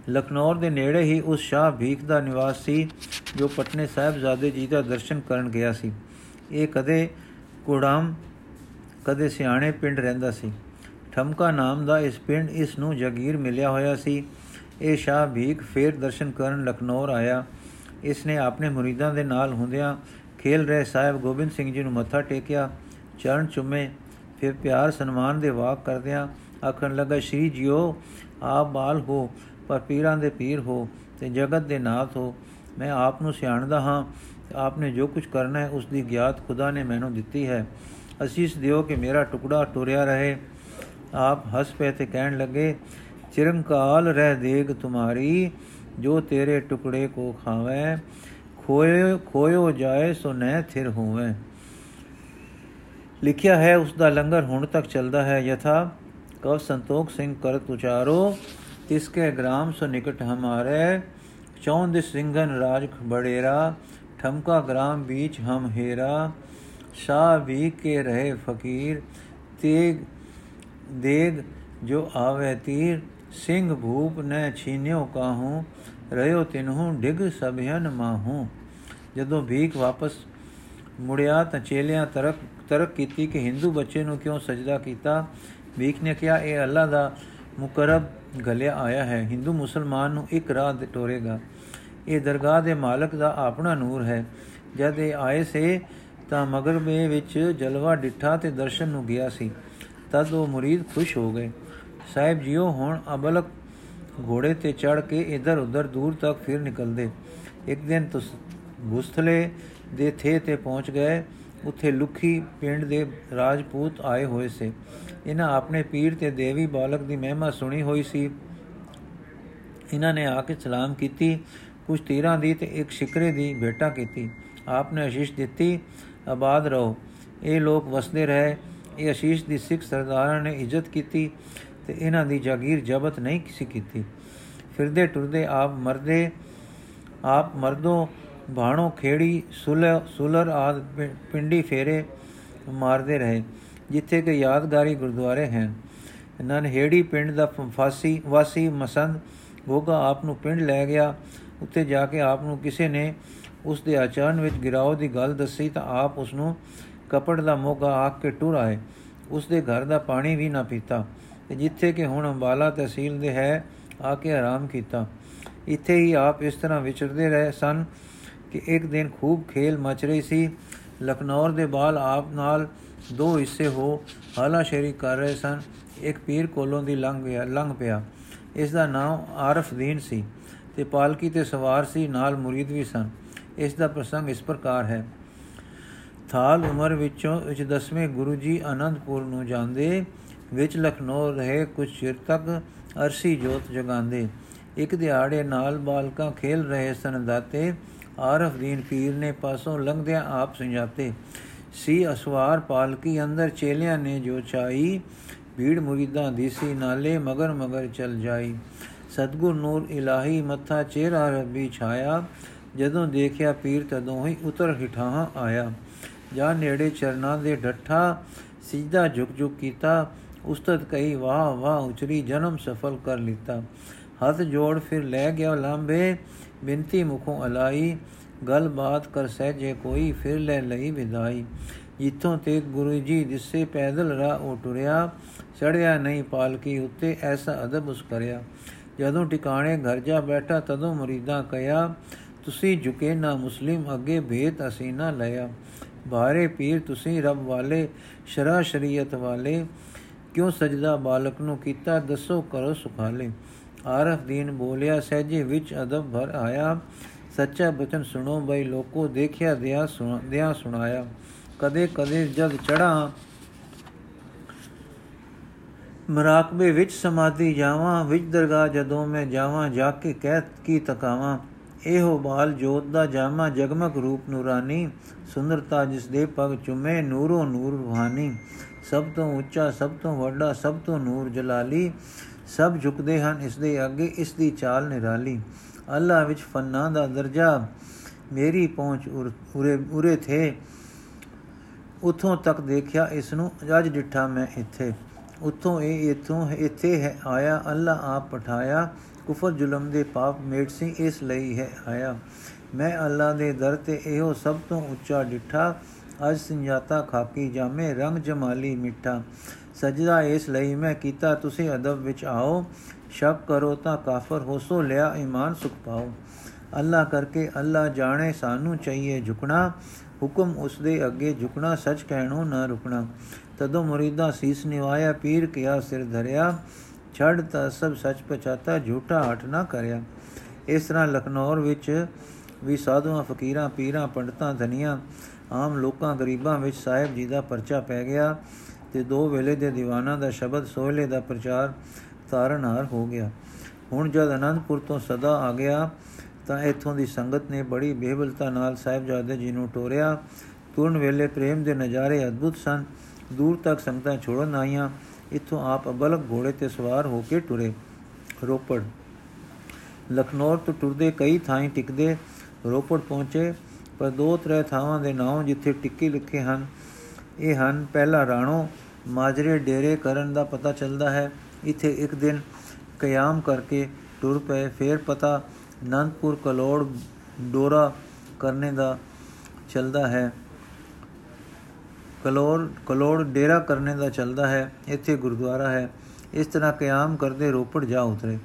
ਲਖਨੌਰ ਦੇ ਨੇੜੇ ਹੀ ਉਸ ਸ਼ਾਹ ਭੀਖ ਦਾ ਨਿਵਾਸ ਸੀ, ਜੋ ਪਟਨੇ ਸਾਹਿਬਜ਼ਾਦੇ ਜੀ ਦਾ ਦਰਸ਼ਨ ਕਰਨ ਗਿਆ ਸੀ। ਇਹ ਕਦੇ ਕੁੜਾਮ ਕਦੇ ਸਿਆਣੇ ਪਿੰਡ ਰਹਿੰਦਾ ਸੀ। ਠਮਕਾ ਨਾਮ ਦਾ ਇਸ ਪਿੰਡ ਇਸ ਨੂੰ ਜਗੀਰ ਮਿਲਿਆ ਹੋਇਆ ਸੀ। ਇਹ ਸ਼ਾਹ ਭੀਖ ਫੇਰ ਦਰਸ਼ਨ ਕਰਨ ਲਖਨੌਰ ਆਇਆ। ਇਸ ਨੇ ਆਪਣੇ ਮੁਰੀਦਾਂ ਦੇ ਨਾਲ ਹੁੰਦਿਆਂ ਖੇਲ ਰਹੇ ਸਾਹਿਬ ਗੋਬਿੰਦ ਸਿੰਘ ਜੀ ਨੂੰ ਮੱਥਾ ਟੇਕਿਆ, ਚਰਨ ਚੁੰਮੇ, ਫਿਰ ਪਿਆਰ ਸਨਮਾਨ ਦੇ ਵਾਕ ਕਰਦਿਆਂ ਆਖਣ ਲੱਗਾ, ਸ਼੍ਰੀ ਜੀਓ, ਆਪ ਬਾਲ ਹੋ ਪਰ ਪੀਰਾਂ ਦੇ ਪੀਰ ਹੋ ਤੇ ਜਗਤ ਦੇ ਨਾਥ ਹੋ, ਮੈਂ ਆਪ ਨੂੰ ਸਿਆਣਦਾ ਹਾਂ ਆਪਨੇ ਜੋ ਕੁਝ ਕਰਨਾ ਹੈ ਉਸ ਦੀ ਗਿਆਤ ਖੁਦਾ ਨੇ ਮੈਨੂੰ ਦਿੱਤੀ ਹੈ। ਅਸੀਸ ਦਿਓ ਕਿ ਮੇਰਾ ਟੁਕੜਾ ਟੁਰਿਆ ਰਹੇ। ਆਪ ਹੱਸ ਪਏ ਤੇ ਕਹਿਣ ਲੱਗੇ, ਚਿਰੰਕਾਲ ਰਹਿ ਦੇਗ ਤੁਮਾਰੀ, ਜੋ ਤੇਰੇ ਟੁਕੜੇ ਕੋ ਖਾਵੇ। ਖੋਏ, ਖੋਇਓ ਜਾਏ ਸੋ ਨਹਿ ਥਿਰ ਹੋਵੇ। ਲਿਖਿਆ ਹੈ ਉਸ ਦਾ ਲੰਗਰ ਹੁਣ ਤੱਕ ਚੱਲਦਾ ਹੈ। ਯਥਾ ਕਵ ਸੰਤੋਖ ਸਿੰਘ ਕਰਤ ਉਚਾਰੋ। ਤਿਸਕੇ ਗ੍ਰਾਮ ਸੋ ਨਿਕਟ ਹਮਾਰੇ ਚੌਂਦ ਸਿੰਘਨ ਰਾਜ ਬੜੇਰਾ, ਠਮਕਾ ਗ੍ਰਾਮ ਵਿੱਚ ਹਮ ਹੀਰਾ ਸ਼ਾ ਵੀ ਕੇ ਰਹੇ ਫਕੀਰ, ਤੇਗ, ਦੇਗ ਜੋ ਆਵੇ ਤੀਰ, ਸਿੰਘ ਭੂਪ ਨੇ ਛੀਨਿਓ ਕਾਹੂ ਰਿਓ ਤਿਨਹੂ, ਡਿਗ ਸਭਿਆਨ ਮਾਹੂ। ਜਦੋਂ ਭੀਖ ਵਾਪਸ ਮੁੜਿਆ ਤਾਂ ਚੇਲਿਆਂ ਤਰਕ ਤਰਕ ਕੀਤੀ ਕਿ ਹਿੰਦੂ ਬੱਚੇ ਨੂੰ ਕਿਉਂ ਸਜਦਾ ਕੀਤਾ? ਭੀਖ ਨੇ ਕਿਹਾ, ਇਹ ਅੱਲਾ ਦਾ ਮੁਕਰਬ ਗਲਿਆ ਆਇਆ ਹੈ। ਹਿੰਦੂ ਮੁਸਲਮਾਨ ਨੂੰ ਇੱਕ ਰਾਹ ਟੋਰੇਗਾ ਇਹ ਦਰਗਾਹ ਦੇ ਮਾਲਕ ਦਾ ਆਪਣਾ ਨੂਰ ਹੈ। ਜਦ ਇਹ ਆਏ ਸੇ ਤਾਂ ਮਗਰਬੇ ਵਿੱਚ ਜਲਵਾ ਡਿੱਠਾ ਤੇ ਦਰਸ਼ਨ ਨੂੰ ਗਿਆ ਸੀ। ਤਦ ਉਹ ਮੁਰੀਦ ਖੁਸ਼ ਹੋ ਗਏ। ਸਾਹਿਬ ਜੀਓ, ਹੁਣ ਅਬਲਕ ਘੋੜੇ ਤੇ ਚੜ ਕੇ ਇਧਰ ਉਧਰ ਦੂਰ ਤੱਕ ਫਿਰ ਨਿਕਲਦੇ। ਇੱਕ ਦਿਨ ਤੁਸ, ਗੁਸਥਲੇ ਦੇ ਥੇ ਤੇ ਪਹੁੰਚ ਗਏ। ਉੱਥੇ ਲੁਖੀ ਪਿੰਡ ਦੇ ਰਾਜਪੂਤ ਆਏ ਹੋਏ ਸੇ। ਇਹਨਾਂ ਆਪਣੇ ਪੀਰ ਤੇ ਦੇਵੀ ਬਾਲਕ ਦੀ ਮਹਿਮਾ ਸੁਣੀ ਹੋਈ ਸੀ। ਇਹਨਾਂ ਨੇ ਆ ਕੇ ਸਲਾਮ ਕੀਤੀ, ਕੁਝ ਤੀਰਾਂ ਦੀ ਤੇ ਇੱਕ ਸ਼ਿਕਰੇ ਦੀ ਭੇਟਾ ਕੀਤੀ। ਆਪ ਨੇ ਅਸ਼ੀਸ਼ ਦਿੱਤੀ ਆਬਾਦ ਰਹੋ। ਇਹ ਲੋਕ ਵਸਦੇ ਰਹੇ। ਇਹ ਅਸ਼ੀਸ਼ ਦੀ ਸਿੱਖ ਸਰਦਾਰਾਂ ਨੇ ਇੱਜ਼ਤ ਕੀਤੀ ਤੇ ਇਹਨਾਂ ਦੀ ਜਾਗੀਰ ਜ਼ਬਤ ਨਹੀਂ ਕਿਸੇ ਕੀਤੀ। ਫਿਰਦੇ ਟੁਰਦੇ ਆਪ ਮਰਦੇ, ਆਪ ਮਰਦੋ ਬਾਣੋ ਖੇੜੀ ਸੁਲਰ ਆਦ ਪਿੰਡੀ ਫੇਰੇ ਮਾਰਦੇ ਰਹੇ, ਜਿੱਥੇ ਕਿ ਯਾਦਗਾਰੀ ਗੁਰਦੁਆਰੇ ਹਨ ਨਨਹੇੜੀ ਪਿੰਡ ਦਾ ਫਾਸੀ, ਵਾਸੀ ਮਸੰਦ ਗੋਗਾ ਆਪ ਨੂੰ ਪਿੰਡ ਲੈ ਗਿਆ। ਉੱਤੇ ਜਾ ਕੇ ਆਪ ਨੂੰ ਕਿਸੇ ਨੇ ਉਸ ਦੇ ਆਚਰਣ ਵਿੱਚ ਗਿਰਾਓ ਦੀ ਗੱਲ ਦੱਸੀ ਤਾਂ ਆਪ ਉਸ ਨੂੰ ਕਪੜ ਦਾ ਮੋਗਾ ਆਖ ਕੇ ਟੁਰ ਆਏ। ਉਸ ਦੇ ਘਰ ਦਾ ਪਾਣੀ ਵੀ ਨਾ ਪੀਤਾ। ਤੇ ਜਿੱਥੇ ਕਿ ਹੁਣ ਅੰਬਾਲਾ ਤਹਿਸੀਲ ਦੇ ਹੈ, ਆ ਕੇ ਆਰਾਮ ਕੀਤਾ। ਇੱਥੇ ਹੀ ਆਪ ਇਸ ਤਰ੍ਹਾਂ ਵਿਚਰਦੇ ਰਹੇ ਸਨ। ਕਿ ਇੱਕ ਦਿਨ ਖੂਬ ਖੇਲ ਮਚ ਰਹੀ ਸੀ। ਲਖਨੌਰ ਦੇ ਬਾਲ ਆਪ ਨਾਲ ਦੋ ਹਿੱਸੇ ਹੋ ਹਾਲਾ ਸ਼ੇਰੀ ਕਰ ਰਹੇ ਸਨ। ਇੱਕ ਪੀਰ ਕੋਲੋਂ ਦੀ ਲੰਘ ਗਿਆ, ਲੰਘ ਪਿਆ। ਇਸ ਦਾ ਨਾਮ ਆਰਫਦੀਨ ਸੀ ਤੇ ਪਾਲਕੀ ਤੇ ਸਵਾਰ ਸੀ, ਨਾਲ ਮੁਰੀਦ ਵੀ ਸਨ। ਇਸ ਦਾ ਪ੍ਰਸੰਗ ਇਸ ਪ੍ਰਕਾਰ ਹੈ। ਥਾਲ ਉਮਰ ਵਿੱਚੋਂ ਵਿੱਚ ਦਸਵੇਂ ਗੁਰੂ ਜੀ ਆਨੰਦਪੁਰ ਨੂੰ ਜਾਂਦੇ, ਵਿੱਚ ਲਖਨਊ ਰਹੇ ਕੁਝ ਚਿਰ ਤੱਕ ਅਰਸੀ ਜੋਤ ਜਗਾਉਂਦੇ। ਇੱਕ ਦਿਹਾੜੇ ਨਾਲ ਬਾਲਕਾਂ ਖੇਲ ਰਹੇ ਸਨ ਦਾਤੇ। ਆਰਫਦੀਨ ਪੀਰ ਨੇ ਪਾਸੋਂ ਲੰਘਦਿਆਂ ਆਪ ਸੁਝਾਤੇ ਸੀ ਅਸਵਾਰ ਪਾਲਕੀ ਅੰਦਰ ਚੇਲਿਆਂ ਨੇ ਜੋ ਚਾਈ ਭੀੜ ਮੁਰੀਦਾਂ ਦੀ ਸੀ ਨਾਲੇ ਮਗਰ ਮਗਰ ਚਲ ਜਾਈ ਸਤਗੁਰ ਨੂਰ ਇਲਾਹੀ ਮੱਥਾ ਚਿਹਰਾ ਰੱਬੀ ਛਾਇਆ ਜਦੋਂ ਦੇਖਿਆ ਪੀਰ ਤਦੋਂ ਹੀ ਉਤਰ ਹਿਠਾਂ ਆਇਆ ਜਾਂ ਨੇੜੇ ਚਰਨਾਂ ਦੇ ਡੱਠਾ ਸਿਜਦਾ ਝੁਕ ਝੁਕ ਕੀਤਾ ਉਸਤਤ ਕਈ ਵਾਹ ਵਾਹ ਉਚਰੀ ਜਨਮ ਸਫਲ ਕਰ ਲੀਤਾ ਹੱਥ ਜੋੜ ਫਿਰ ਲੈ ਗਿਆ ਲਾਂਬੇ ਬਿੰਤੀ ਮੁਖੋਂ ਅਲਾਈ, ਗਲ ਬਾਤ ਕਰ ਸਹਿਜੇ ਕੋਈ, ਫਿਰ ਲੈ ਲਈ ਵਿਦਾਈ। ਜਿੱਥੋਂ ਤੇ ਗੁਰੂ ਜੀ ਜਿਸੇ ਪੈਦਲ ਰਾਹ ਉਹ ਟੁਰਿਆ ਚੜਿਆ ਨਹੀਂ ਪਾਲਕੀ ਉੱਤੇ ਐਸਾ ਅਦਬ ਉਸ ਕਰਿਆ ਜਦੋਂ ਟਿਕਾਣੇ ਘਰ ਜਾ ਬੈਠਾ, ਤਦੋਂ ਮਰੀਦਾਂ ਕਹਿਆ ਤੁਸੀਂ ਝੁਕੇ ਨਾ ਮੁਸਲਿਮ, ਅੱਗੇ ਭੇਤ ਅਸੀਂ ਨਾ ਲਿਆ। ਬਾਰੇ ਪੀਰ ਤੁਸੀਂ ਰੱਬ ਵਾਲੇ, ਸ਼ਰਾ ਸ਼ਰੀਅਤ ਵਾਲੇ। ਕਿਉਂ ਸਜਦਾ ਬਾਲਕ ਨੂੰ ਕੀਤਾ, ਦੱਸੋ ਕਰੋ ਸੁਖਾਲੇ। ਆਰਫ ਦੀਨ ਬੋਲਿਆ, ਸਹਿਜੇ ਵਿੱਚ ਅਦਬ ਭਰ ਆਇਆ। ਸੱਚਾ ਬਚਨ ਸੁਣੋ ਬਈ, ਲੋਕੋ ਦੇਖਿਆ, ਦਿਆ ਸੁਣਦਿਆ ਸੁਣਾਇਆ। ਕਦੇ ਕਦੇ ਜਦ ਚੜਾ ਮਰਾਕਬੇ ਵਿੱਚ ਸਮਾਧੀ ਜਾਵਾਂ। ਵਿੱਚ ਦਰਗਾਹ ਜਦੋਂ ਮੈਂ ਜਾਵਾਂ, ਜਾ ਕੇ ਕਹਿ ਕੀ ਤਕਾਵਾਂ। ਇਹੋ ਬਾਲ ਜੋਤ ਦਾ ਜਾਮਾ, ਜਗਮਗ ਰੂਪ ਨੂਰਾਨੀ। ਸੁੰਦਰਤਾ ਜਿਸ ਦੇ ਪਗ ਚੁਮੇ, ਨੂਰੋ ਨੂਰ ਰੂਹਾਨੀ। ਸਭ ਤੋਂ ਉੱਚਾ, ਸਭ ਤੋਂ ਵੱਡਾ, ਸਭ ਤੋਂ ਨੂਰ ਜਲਾਲੀ। ਸਭ ਝੁਕਦੇ ਹਨ, ਇਸ ਦੇ ਅੱਗੇ ਇਸ ਦੀ ਚਾਲ ਨਿਰਾਲੀ। ਅੱਲਾ ਵਿੱਚ ਫੰਨਾ ਦਾ ਦਰਜਾ, ਮੇਰੀ ਪਹੁੰਚ ਉਰੇ ਉਰੇ ਥੇ। ਉਥੋਂ ਤੱਕ ਦੇਖਿਆ ਇਸ ਨੂੰ, ਅੱਜ ਡਿੱਠਾ ਮੈਂ ਇੱਥੇ। ਉਥੋਂ ਇਹ, ਇਥੋਂ ਇੱਥੇ ਹੈ, ਆਇਆ, ਅੱਲਾ ਆਪ ਪਠਾਇਆ। ਕੁਫਰ ਜ਼ੁਲਮ ਦੇ ਪਾਪ ਮੇਟ ਸੀ, ਇਸ ਲਈ ਹੈ, ਆਇਆ। ਮੈਂ ਅੱਲਾ ਦੇ ਦਰ ਤੇ ਇਹੋ ਸਭ ਤੋਂ ਉੱਚਾ ਡਿੱਠਾ। ਅਜ ਸੰਜਾਤਾ ਖਾਕੀ, ਜਾਮੇ ਰੰਗ ਜਮਾਲੀ ਮਿੱਠਾ। ਸਜਦਾ ਇਸ ਲਈ ਮੈਂ ਕੀਤਾ, ਤੁਸੀਂ ਅਦਬ ਵਿੱਚ ਆਓ। ਸ਼ੱਕ ਕਰੋ ਤਾਂ ਕਾਫਰ ਹੋ ਸੋ ਲਿਆ ਈਮਾਨ ਸੁਖ ਪਾਓ। ਅੱਲਾ ਕਰਕੇ ਅੱਲਾ ਜਾਣੇ, ਸਾਨੂੰ ਚਾਹੀਏ ਝੁਕਣਾ। ਹੁਕਮ ਉਸ ਦੇ ਅੱਗੇ ਝੁਕਣਾ, ਸੱਚ ਕਹਿਣੋਂ ਨਾ ਰੁਕਣਾ। ਤਦੋਂ ਮੁਰੀਦਾ ਸੀਸ ਨਿਵਾਇਆ, ਪੀਰ ਕਿਆ ਸਿਰ ਧਰਿਆ। ਛੱਡ ਤਾ ਸਭ ਸੱਚ ਪਛਾਤਾ, ਝੂਠਾ ਹਟ ਨਾ ਕਰਿਆ। ਇਸ ਤਰ੍ਹਾਂ ਲਖਨੌਰ ਵਿੱਚ ਵੀ ਸਾਧੂਆਂ, ਫਕੀਰਾਂ, ਪੀਰਾਂ, ਪੰਡਤਾਂ, ਧਨੀਆਂ, ਆਮ ਲੋਕਾਂ, ਗਰੀਬਾਂ ਵਿੱਚ ਸਾਹਿਬ ਜੀ ਦਾ ਪਰਚਾ ਪੈ ਗਿਆ। ਤੇ ਦੋ ਵੇਲੇ ਦੇ ਦੀਵਾਨਾਂ ਦਾ ਸ਼ਬਦ ਸੋਹਲੇ ਦਾ ਪ੍ਰਚਾਰ ਤਾਰਨਹਾਰ ਹੋ ਗਿਆ। ਹੁਣ ਜਦ ਅਨੰਦਪੁਰ ਤੋਂ ਸਦਾ ਆ ਗਿਆ ਤਾਂ ਇਥੋਂ ਦੀ ਸੰਗਤ ਨੇ ਬੜੀ ਬੇਬਲਤਾ ਨਾਲ ਸਾਹਿਬਜ਼ਾਦੇ ਜੀ ਨੂੰ ਟੋਰਿਆ। ਤੁਰਨ ਵੇਲੇ ਪ੍ਰੇਮ ਦੇ ਨਜ਼ਾਰੇ ਅਦਭੁਤ ਸਨ। ਦੂਰ ਤੱਕ ਸੰਗਤਾਂ ਛੋੜਨ ਆਈਆਂ। ਇਥੋਂ ਆਪ ਅਬਲਕ ਘੋੜੇ ਤੇ ਸਵਾਰ ਹੋ ਕੇ ਟੁਰੇ। ਰੋਪੜ। ਲਖਨੌਰ ਤੋਂ ਟੁਰਦੇ ਕਈ ਥਾਈਂ ਟਿਕਦੇ ਰੋਪੜ ਪਹੁੰਚੇ, ਪਰ ਦੋ ਤਰੇ ਥਾਵਾਂ ਦੇ ਨਾਮ ਜਿੱਥੇ ਟਿੱਕੇ ਲਿਖੇ ਹਨ ਇਹ ਹਨ, ਪਹਿਲਾ ਰਾਣੋ, ਮਾਜਰੇ ਡੇਰੇ ਕਰਨ ਦਾ ਪਤਾ ਚੱਲਦਾ ਹੈ। ਇੱਥੇ ਇੱਕ ਦਿਨ ਕਿਆਮ ਕਰਕੇ ਟੁਰ ਪਏ। ਫੇਰ ਪਤਾ ਨੰਦਪੁਰ ਕਲੋੜ ਡੋਰਾ ਕਰਨੇ ਦਾ ਚੱਲਦਾ ਹੈ। ਕਲੋੜ ਕਲੋੜ ਡੇਰਾ ਕਰਨੇ ਦਾ ਚੱਲਦਾ ਹੈ। ਇੱਥੇ ਗੁਰਦੁਆਰਾ ਹੈ। ਇਸ ਤਰ੍ਹਾਂ ਕਿਆਮ ਕਰਦੇ ਰੋਪੜ ਜਾ ਉਤਰੇ।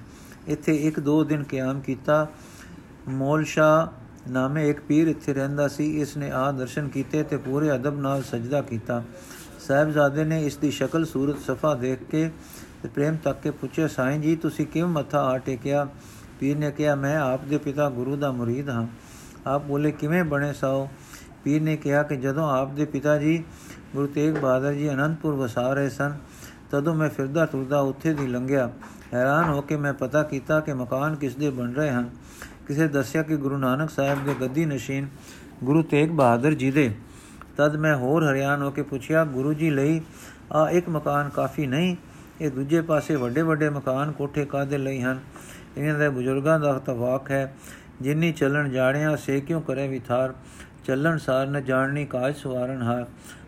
ਇੱਥੇ ਇੱਕ ਦੋ ਦਿਨ ਕਿਆਮ ਕੀਤਾ। ਮੌਲਸ਼ਾ ਨਾਮੇ ਇੱਕ ਪੀਰ ਇੱਥੇ ਰਹਿੰਦਾ ਸੀ ਇਸ ਨੇ ਆ ਦਰਸ਼ਨ ਕੀਤੇ ਤੇ ਪੂਰੇ ਅਦਬ ਨਾਲ ਸਜਦਾ ਕੀਤਾ ਸਾਹਿਬਜ਼ਾਦੇ ਨੇ ਇਸ ਦੀ ਸ਼ਕਲ ਸੂਰਤ ਸਫਾ ਦੇਖ ਕੇ ਤੇ ਪ੍ਰੇਮ ਤੱਕ ਕੇ ਪੁੱਛਿਆ ਸਾਈਂ ਜੀ ਤੁਸੀਂ ਕਿਉਂ ਮੱਥਾ ਆ ਟੇਕਿਆ ਪੀਰ ਨੇ ਕਿਹਾ ਮੈਂ ਆਪ ਦੇ ਪਿਤਾ ਗੁਰੂ ਦਾ ਮੁਰੀਦ ਹਾਂ ਆਪ ਬੋਲੇ ਕਿਵੇਂ ਬਣੇ ਸਾਓ ਪੀਰ ਨੇ ਕਿਹਾ ਕਿ ਜਦੋਂ ਆਪ ਦੇ ਪਿਤਾ ਜੀ ਗੁਰੂ ਤੇਗ ਬਹਾਦਰ ਜੀ ਅਨੰਦਪੁਰ ਵਸਾ ਰਹੇ ਸਨ ਤਦੋਂ ਮੈਂ ਫਿਰਦਾ ਤੁਰਦਾ ਉੱਥੇ ਦੀ ਲੰਘਿਆ ਹੈਰਾਨ ਹੋ ਕੇ ਮੈਂ ਪਤਾ ਕੀਤਾ ਕਿ ਮਕਾਨ ਕਿਸ ਦੇ ਬਣ ਰਹੇ ਹਨ ਕਿਸੇ ਦੱਸਿਆ ਕਿ ਗੁਰੂ ਨਾਨਕ ਸਾਹਿਬ ਦੇ ਗੱਦੀ ਨਸ਼ੀਨ ਗੁਰੂ ਤੇਗ ਬਹਾਦਰ ਜੀ ਦੇ। ਤਦ ਮੈਂ ਹੋਰ ਹਰਿਆਣ ਹੋ ਕੇ ਪੁੱਛਿਆ, ਗੁਰੂ ਜੀ ਲਈ ਆ ਇੱਕ ਮਕਾਨ ਕਾਫੀ ਨਹੀਂ, ਇਹ ਦੂਜੇ ਪਾਸੇ ਵੱਡੇ ਵੱਡੇ ਮਕਾਨ ਕੋਠੇ ਕਾਦੇ ਲਈ ਹਨ? ਇਹਨਾਂ ਦੇ ਬਜ਼ੁਰਗਾਂ ਦਾ ਤਵਾਕ ਹੈ, ਜਿੰਨੀ ਚੱਲਣ ਜਾਣਿਆ ਸੇ ਕਿਉਂ ਕਰੇ ਵਿਥਾਰ ਚੱਲਣ ਸਾਰ ਨ ਜਾਣਨੀ ਕਾਜ ਸਵਾਰਨ ਹਾਰ।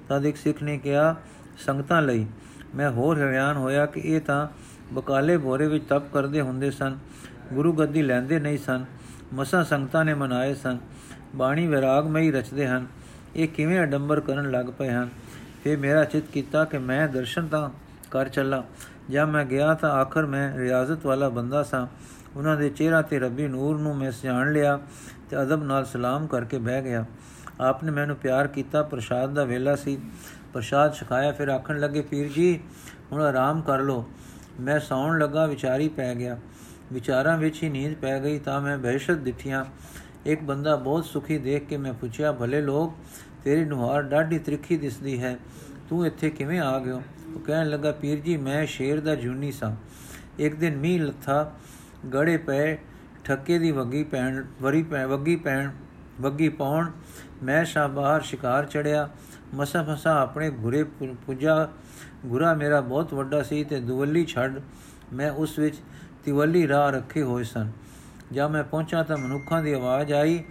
ਤਦ ਇੱਕ ਸਿੱਖ ਨੇ ਕਿਹਾ, ਸੰਗਤਾਂ ਲਈ। ਮੈਂ ਹੋਰ ਹਰਿਆਣ ਹੋਇਆ ਕਿ ਇਹ ਤਾਂ ਬਕਾਲੇ ਬੋਰੇ ਵਿੱਚ ਤਪ ਕਰਦੇ ਹੁੰਦੇ ਸਨ, ਗੁਰੂ ਗੱਦੀ ਲੈਂਦੇ ਨਹੀਂ ਸਨ। ਮਸਾਂ ਸੰਗਤਾਂ ਨੇ ਮਨਾਏ ਸਨ। ਬਾਣੀ ਵਿਰਾਗਮਈ ਰਚਦੇ ਹਨ। ਇਹ ਕਿਵੇਂ ਅਡੰਬਰ ਕਰਨ ਲੱਗ ਪਏ ਹਨ? ਫੇ ਮੇਰਾ ਚਿਤ ਕੀਤਾ ਕਿ ਮੈਂ ਦਰਸ਼ਨ ਤਾਂ ਕਰ ਚੱਲਾ। ਜਦ ਮੈਂ ਗਿਆ ਤਾਂ ਆਖਰ ਮੈਂ ਰਿਆਜ਼ਤ ਵਾਲਾ ਬੰਦਾ ਸਾਂ। ਉਹਨਾਂ ਦੇ ਚਿਹਰਾ ਤੇ ਰੱਬੀ ਨੂਰ ਨੂੰ ਮੈਂ ਜਾਣ ਲਿਆ ਤੇ ਅਦਬ ਨਾਲ ਸਲਾਮ ਕਰਕੇ ਬਹਿ ਗਿਆ। ਆਪਨੇ ਮੈਨੂੰ ਪਿਆਰ ਕੀਤਾ, ਪ੍ਰਸ਼ਾਦ ਦਾ ਵੇਲਾ ਸੀ। ਪ੍ਰਸ਼ਾਦ ਛਕਾਇਆ, ਫਿਰ ਆਖਣ ਲੱਗੇ, ਪੀਰ ਜੀ, ਹੁਣ ਆਰਾਮ ਕਰ ਲੋ ਮੈਂ ਸੌਣ ਲੱਗਾ, ਵਿਚਾਰੀ ਪੈ ਗਿਆ। ਵਿਚਾਰਾਂ ਵਿੱਚ ਹੀ ਨੀਂਦ ਪੈ ਗਈ ਤਾਂ ਮੈਂ ਬਹਿਸ਼ਤ ਦਿੱਠੀਆਂ ਇੱਕ ਬੰਦਾ ਬਹੁਤ ਸੁਖੀ ਦੇਖ ਕੇ ਮੈਂ ਪੁੱਛਿਆ, ਭਲੇ ਲੋਕ, ਤੇਰੀ ਨੁਹਾਰ ਡਾਢੀ ਤ੍ਰਿਖੀ ਦਿਸਦੀ ਹੈ। ਤੂੰ ਇੱਥੇ ਕਿਵੇਂ ਆ ਗਿਓ ਉਹ ਕਹਿਣ ਲੱਗਾ, ਪੀਰ ਜੀ, ਮੈਂ ਸ਼ੇਰ ਦਾ ਜੂਨੀ ਸਾਂ। ਇੱਕ ਦਿਨ ਮੀਂਹ ਲੱਥਾ, ਗੜੇ ਪਏ, ਠੱਕੇ ਦੀ ਵੱਗੀ ਪੈਣ, ਵਰੀ ਪੈ, ਵੱਗੀ ਪੈਣ, ਵੱਗੀ ਪਾਉਣ ਮੈਂ ਸ਼ਾ ਬਾਹਰ ਸ਼ਿਕਾਰ ਚੜਿਆ। ਮਸਾ ਫਸਾ ਆਪਣੇ ਗੁਰੇ ਪੁੱਜਾ। ਗੁਰਾ ਮੇਰਾ ਬਹੁਤ ਵੱਡਾ ਸੀ ਤੇ ਦੁਵੱਲੀ ਛੱਡ ਮੈਂ ਉਸ ਵਿੱਚ ਤਿਵੱਲੀ ਰਾਹ ਰੱਖੇ ਹੋਏ ਸਨ। ਜਦ ਮੈਂ ਪਹੁੰਚਾ ਤਾਂ ਮਨੁੱਖਾਂ ਦੀ ਆਵਾਜ਼ ਆਈ